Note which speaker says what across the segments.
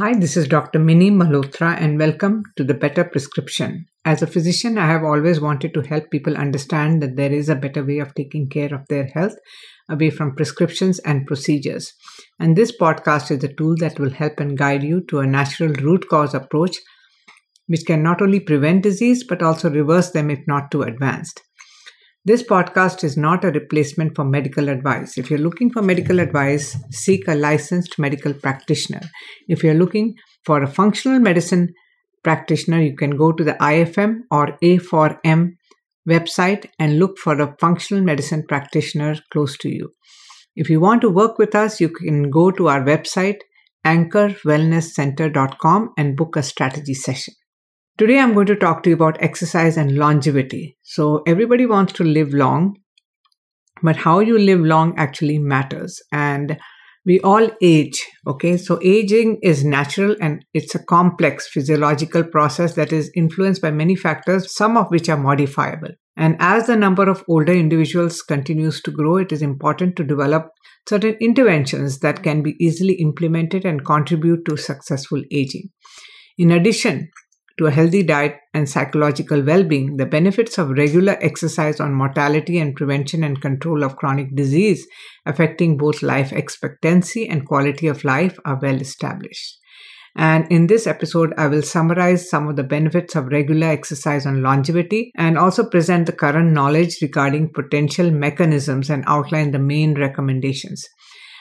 Speaker 1: Hi, this is Dr. Mini Malhotra, and welcome to the Better Prescription. As a physician, I have always wanted to help people understand that there is a better way of taking care of their health away from prescriptions and procedures. And this podcast is a tool that will help and guide you to a natural root cause approach, which can not only prevent disease but also reverse them if not too advanced. This podcast is not a replacement for medical advice. If you're looking for medical advice, seek a licensed medical practitioner. If you're looking for a functional medicine practitioner, you can go to the IFM or A4M website and look for a functional medicine practitioner close to you. If you want to work with us, you can go to our website anchorwellnesscenter.com and book a strategy session. Today, I'm going to talk to you about exercise and longevity. So, everybody wants to live long, but how you live long actually matters. And we all age, okay? So, aging is natural and it's a complex physiological process that is influenced by many factors, some of which are modifiable. And as the number of older individuals continues to grow, it is important to develop certain interventions that can be easily implemented and contribute to successful aging. In addition, to a healthy diet and psychological well being, the benefits of regular exercise on mortality and prevention and control of chronic disease affecting both life expectancy and quality of life are well established. And in this episode, I will summarize some of the benefits of regular exercise on longevity and also present the current knowledge regarding potential mechanisms and outline the main recommendations.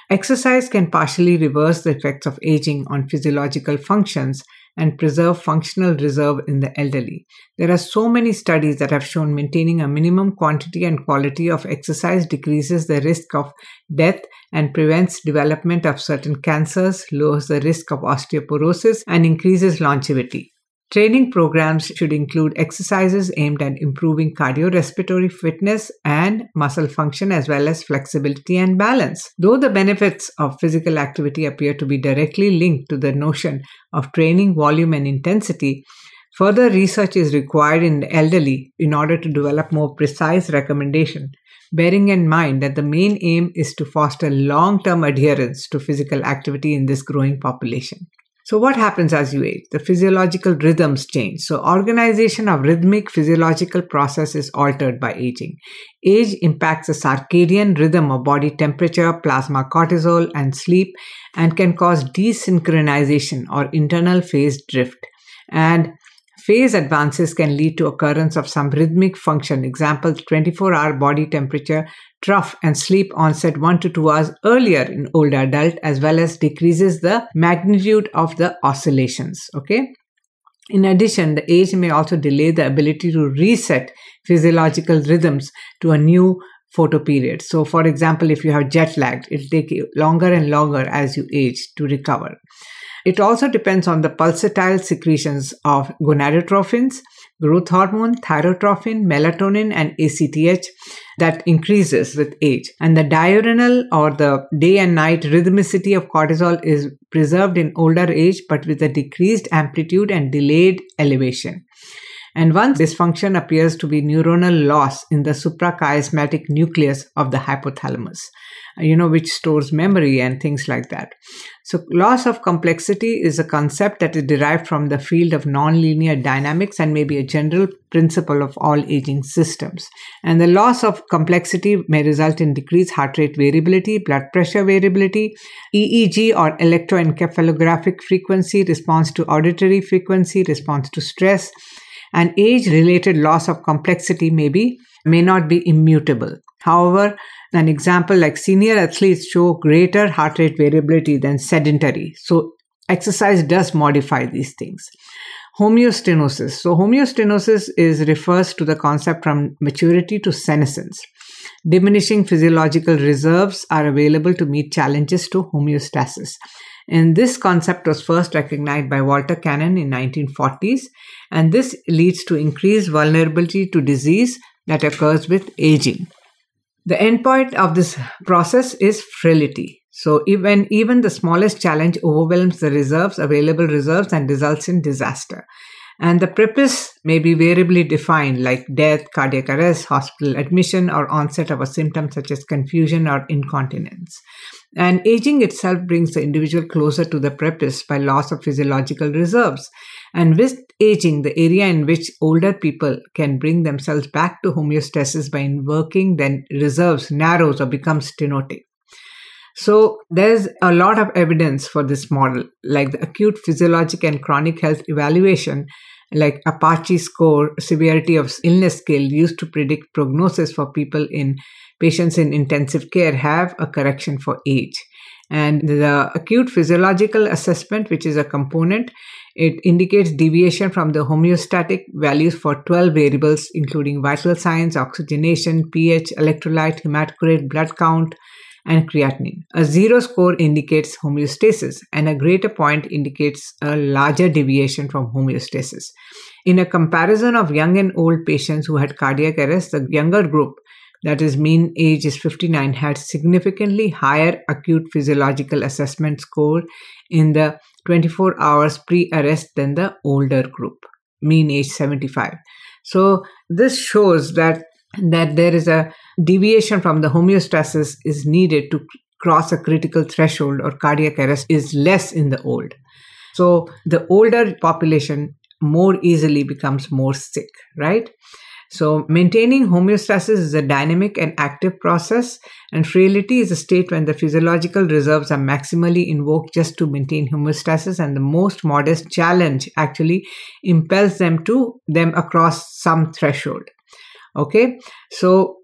Speaker 1: Exercise can partially reverse the effects of aging on physiological functions and preserve functional reserve in the elderly. There are so many studies that have shown maintaining a minimum quantity and quality of exercise decreases the risk of death and prevents development of certain cancers, lowers the risk of osteoporosis, and increases longevity. Training programs should include exercises aimed at improving cardiorespiratory fitness and muscle function as well as flexibility and balance. Though the benefits of physical activity appear to be directly linked to the notion of training volume and intensity, further research is required in the elderly in order to develop more precise recommendation bearing in mind that the main aim is to foster long term adherence to physical activity in this growing population. So what happens as you age? The physiological rhythms change. So organization of rhythmic physiological process is altered by aging. Age impacts the circadian rhythm of body temperature, plasma cortisol, and sleep and can cause desynchronization or internal phase drift. And phase advances can lead to occurrence of some rhythmic function. Example, 24 hour body temperature trough and sleep onset 1 to 2 hours earlier in older adult as well as decreases the magnitude of the oscillations okay? In addition the age may also delay the ability to reset physiological rhythms to a new photo period. So for example if you have jet lagged it'll take longer and longer as you age to recover it also depends on the pulsatile secretions of gonadotrophins, growth hormone, thyrotrophin, melatonin, and ACTH that increases with age. And the diurnal or the day and night rhythmicity of cortisol is preserved in older age, but with a decreased amplitude and delayed elevation. And one dysfunction appears to be neuronal loss in the suprachiasmatic nucleus of the hypothalamus, uh, you know, which stores memory and things like that. So, loss of complexity is a concept that is derived from the field of nonlinear dynamics and may be a general principle of all aging systems. And the loss of complexity may result in decreased heart rate variability, blood pressure variability, EEG or electroencephalographic frequency, response to auditory frequency, response to stress and age related loss of complexity may be may not be immutable. However, an example like senior athletes show greater heart rate variability than sedentary. So exercise does modify these things. Homeostenosis. So homeostenosis is refers to the concept from maturity to senescence. Diminishing physiological reserves are available to meet challenges to homeostasis. And this concept was first recognized by Walter Cannon in 1940s, and this leads to increased vulnerability to disease that occurs with aging. The endpoint of this process is frailty. So even even the smallest challenge overwhelms the reserves, available reserves, and results in disaster. And the preface may be variably defined like death, cardiac arrest, hospital admission, or onset of a symptom such as confusion or incontinence. And aging itself brings the individual closer to the preface by loss of physiological reserves. And with aging, the area in which older people can bring themselves back to homeostasis by invoking then reserves narrows or becomes stenotic. So there's a lot of evidence for this model, like the acute physiologic and chronic health evaluation, like Apache score severity of illness scale used to predict prognosis for people in patients in intensive care have a correction for age. And the acute physiological assessment, which is a component, it indicates deviation from the homeostatic values for 12 variables, including vital signs, oxygenation, pH, electrolyte, hematocrit, blood count, and creatinine. A zero score indicates homeostasis, and a greater point indicates a larger deviation from homeostasis. In a comparison of young and old patients who had cardiac arrest, the younger group, that is, mean age is 59, had significantly higher acute physiological assessment score in the 24 hours pre arrest than the older group, mean age 75. So, this shows that that there is a deviation from the homeostasis is needed to cross a critical threshold or cardiac arrest is less in the old. So the older population more easily becomes more sick, right? So maintaining homeostasis is a dynamic and active process, and frailty is a state when the physiological reserves are maximally invoked just to maintain homeostasis, and the most modest challenge actually impels them to them across some threshold. Okay, so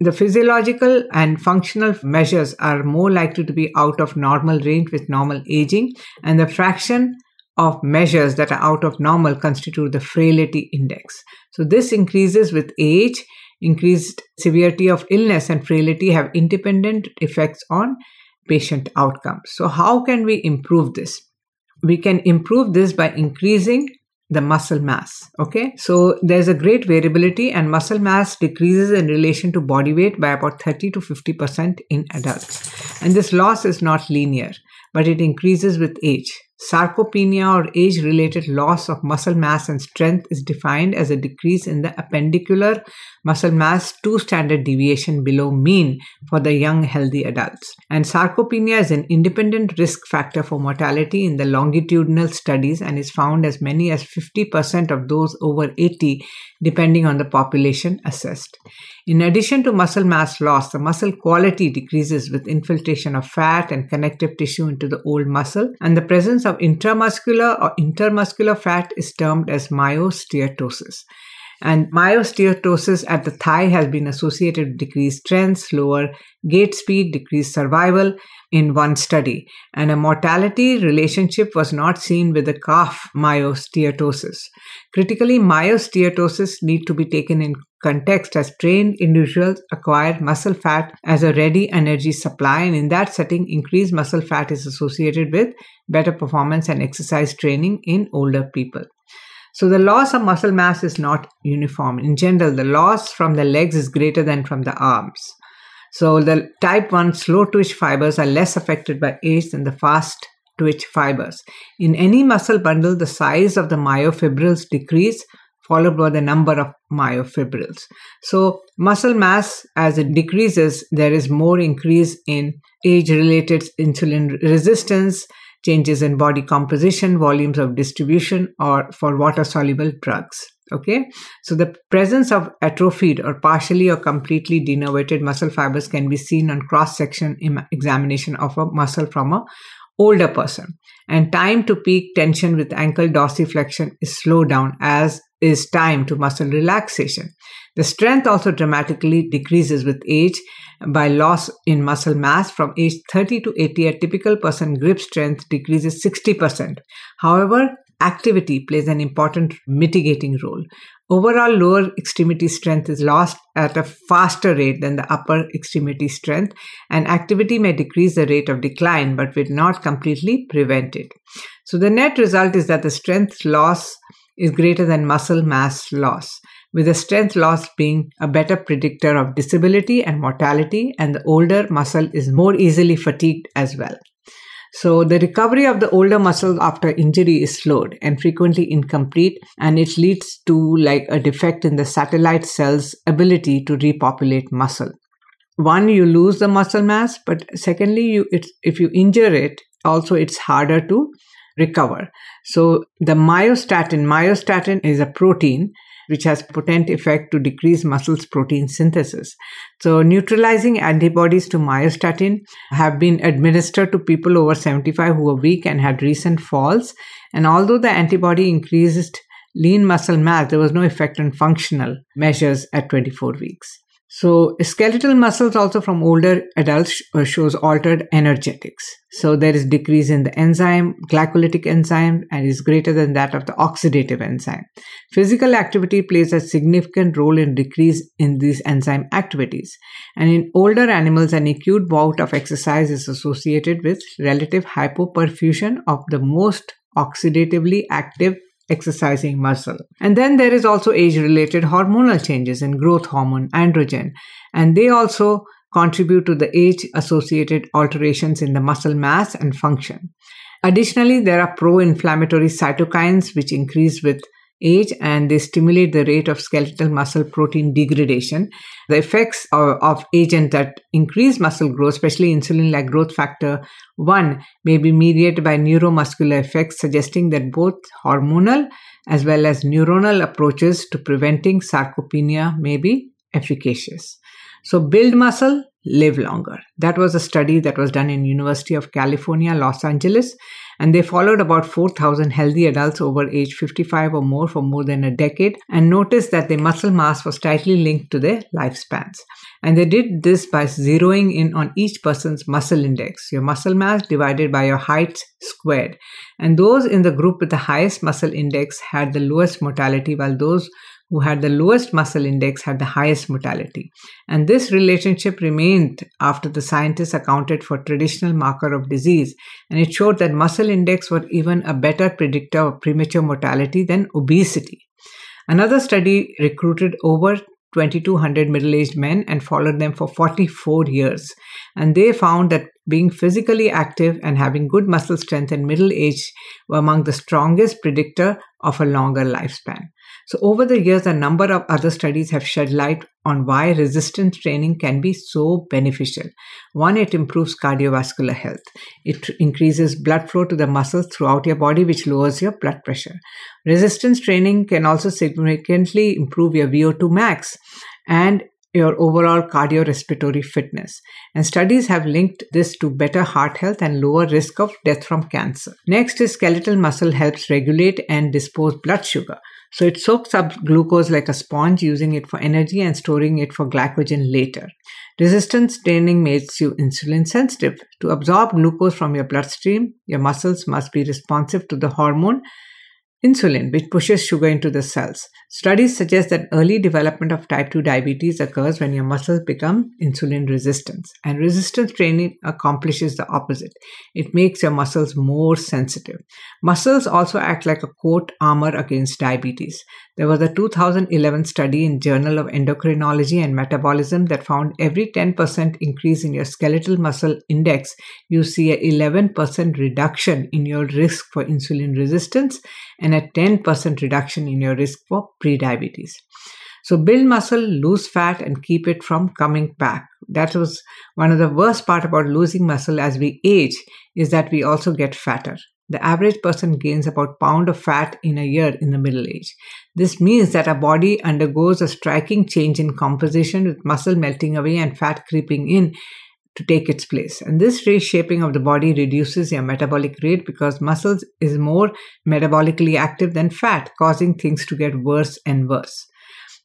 Speaker 1: the physiological and functional measures are more likely to be out of normal range with normal aging, and the fraction of measures that are out of normal constitute the frailty index. So, this increases with age, increased severity of illness, and frailty have independent effects on patient outcomes. So, how can we improve this? We can improve this by increasing the muscle mass. Okay, so there's a great variability, and muscle mass decreases in relation to body weight by about 30 to 50% in adults. And this loss is not linear, but it increases with age. Sarcopenia or age related loss of muscle mass and strength is defined as a decrease in the appendicular muscle mass two standard deviation below mean for the young healthy adults. And sarcopenia is an independent risk factor for mortality in the longitudinal studies and is found as many as 50% of those over 80 depending on the population assessed. In addition to muscle mass loss, the muscle quality decreases with infiltration of fat and connective tissue into the old muscle, and the presence of intramuscular or intermuscular fat is termed as myosteatosis. And myosteatosis at the thigh has been associated with decreased strength, slower gait speed, decreased survival in one study. And a mortality relationship was not seen with the calf myosteatosis. Critically, myosteatosis need to be taken in context as trained individuals acquire muscle fat as a ready energy supply and in that setting increased muscle fat is associated with better performance and exercise training in older people so the loss of muscle mass is not uniform. In general, the loss from the legs is greater than from the arms. So the type 1 slow twitch fibers are less affected by age than the fast twitch fibers. In any muscle bundle, the size of the myofibrils decrease followed by the number of myofibrils. So muscle mass as it decreases, there is more increase in age related insulin resistance changes in body composition, volumes of distribution, or for water soluble drugs. Okay, so the presence of atrophied or partially or completely denervated muscle fibers can be seen on cross section examination of a muscle from a older person. And time to peak tension with ankle dorsiflexion is slowed down as is time to muscle relaxation. The strength also dramatically decreases with age by loss in muscle mass. From age 30 to 80 a typical person grip strength decreases 60% however activity plays an important mitigating role. Overall lower extremity strength is lost at a faster rate than the upper extremity strength and activity may decrease the rate of decline but will not completely prevent it. So the net result is that the strength loss is greater than muscle mass loss with the strength loss being a better predictor of disability and mortality, and the older muscle is more easily fatigued as well. So the recovery of the older muscle after injury is slowed and frequently incomplete, and it leads to like a defect in the satellite cell's ability to repopulate muscle. One, you lose the muscle mass, but secondly, you it's, if you injure it, also it's harder to recover. So the myostatin, myostatin is a protein which has potent effect to decrease muscles protein synthesis. So neutralizing antibodies to myostatin have been administered to people over 75 who were weak and had recent falls. And although the antibody increased lean muscle mass, there was no effect on functional measures at 24 weeks. So skeletal muscles also from older adults uh, shows altered energetics. So there is decrease in the enzyme, glycolytic enzyme, and is greater than that of the oxidative enzyme. Physical activity plays a significant role in decrease in these enzyme activities. And in older animals, an acute bout of exercise is associated with relative hypoperfusion of the most oxidatively active exercising muscle. And then there is also age related hormonal changes in growth hormone, androgen, and they also contribute to the age associated alterations in the muscle mass and function. Additionally, there are pro inflammatory cytokines which increase with age and they stimulate the rate of skeletal muscle protein degradation. The effects of, of agents that increase muscle growth, especially insulin like growth factor 1, may be mediated by neuromuscular effects, suggesting that both hormonal as well as neuronal approaches to preventing sarcopenia may be efficacious. So build muscle, live longer. That was a study that was done in University of California, Los Angeles, and they followed about 4,000 healthy adults over age 55 or more for more than a decade and noticed that their muscle mass was tightly linked to their lifespans. And they did this by zeroing in on each person's muscle index, your muscle mass divided by your height squared. And those in the group with the highest muscle index had the lowest mortality, while those who had the lowest muscle index had the highest mortality. And this relationship remained after the scientists accounted for traditional marker of disease, and it showed that muscle index were even a better predictor of premature mortality than obesity. Another study recruited over 2200 middle-aged men and followed them for 44 years and they found that being physically active and having good muscle strength in middle age were among the strongest predictor of a longer lifespan so, over the years, a number of other studies have shed light on why resistance training can be so beneficial. One, it improves cardiovascular health. It increases blood flow to the muscles throughout your body, which lowers your blood pressure. Resistance training can also significantly improve your VO2 max and your overall cardiorespiratory fitness. And studies have linked this to better heart health and lower risk of death from cancer. Next is skeletal muscle helps regulate and dispose blood sugar. So it soaks up glucose like a sponge, using it for energy and storing it for glycogen later. Resistance training makes you insulin sensitive. To absorb glucose from your bloodstream, your muscles must be responsive to the hormone insulin, which pushes sugar into the cells. Studies suggest that early development of type 2 diabetes occurs when your muscles become insulin resistant, and resistance training accomplishes the opposite. It makes your muscles more sensitive. Muscles also act like a coat armor against diabetes. There was a 2011 study in Journal of Endocrinology and Metabolism that found every 10% increase in your skeletal muscle index, you see a 11% reduction in your risk for insulin resistance a 10% reduction in your risk for prediabetes. So build muscle, lose fat and keep it from coming back. That was one of the worst part about losing muscle as we age is that we also get fatter. The average person gains about pound of fat in a year in the middle age. This means that our body undergoes a striking change in composition with muscle melting away and fat creeping in to take its place. And this reshaping of the body reduces your metabolic rate because muscles is more metabolically active than fat, causing things to get worse and worse.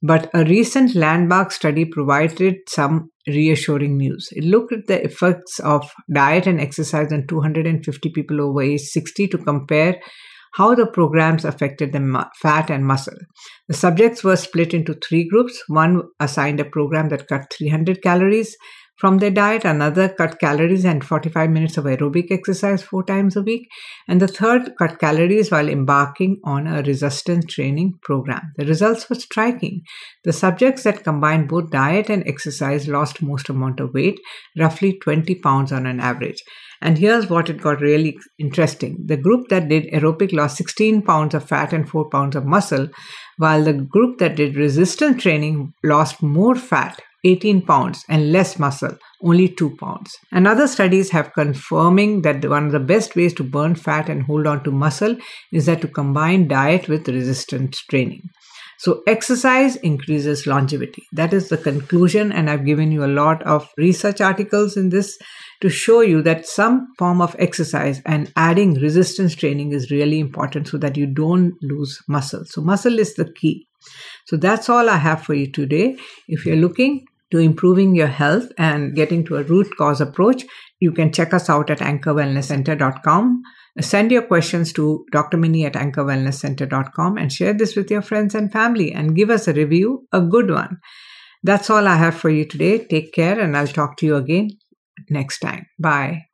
Speaker 1: But a recent landmark study provided some reassuring news. It looked at the effects of diet and exercise on 250 people over age 60 to compare how the programs affected the fat and muscle. The subjects were split into three groups. One assigned a program that cut 300 calories, from their diet, another cut calories and 45 minutes of aerobic exercise four times a week, and the third cut calories while embarking on a resistance training program. The results were striking. The subjects that combined both diet and exercise lost most amount of weight, roughly 20 pounds on an average. And here's what it got really interesting. The group that did aerobic lost 16 pounds of fat and 4 pounds of muscle, while the group that did resistance training lost more fat 18 pounds and less muscle, only 2 pounds. And other studies have confirming that one of the best ways to burn fat and hold on to muscle is that to combine diet with resistance training. So exercise increases longevity. That is the conclusion. And I've given you a lot of research articles in this to show you that some form of exercise and adding resistance training is really important so that you don't lose muscle. So muscle is the key. So that's all I have for you today. If you're looking to improving your health and getting to a root cause approach, you can check us out at anchorwellnesscenter.com. Send your questions to Dr. Mini at anchorwellnesscenter.com and share this with your friends and family and give us a review, a good one. That's all I have for you today. Take care and I'll talk to you again next time. Bye.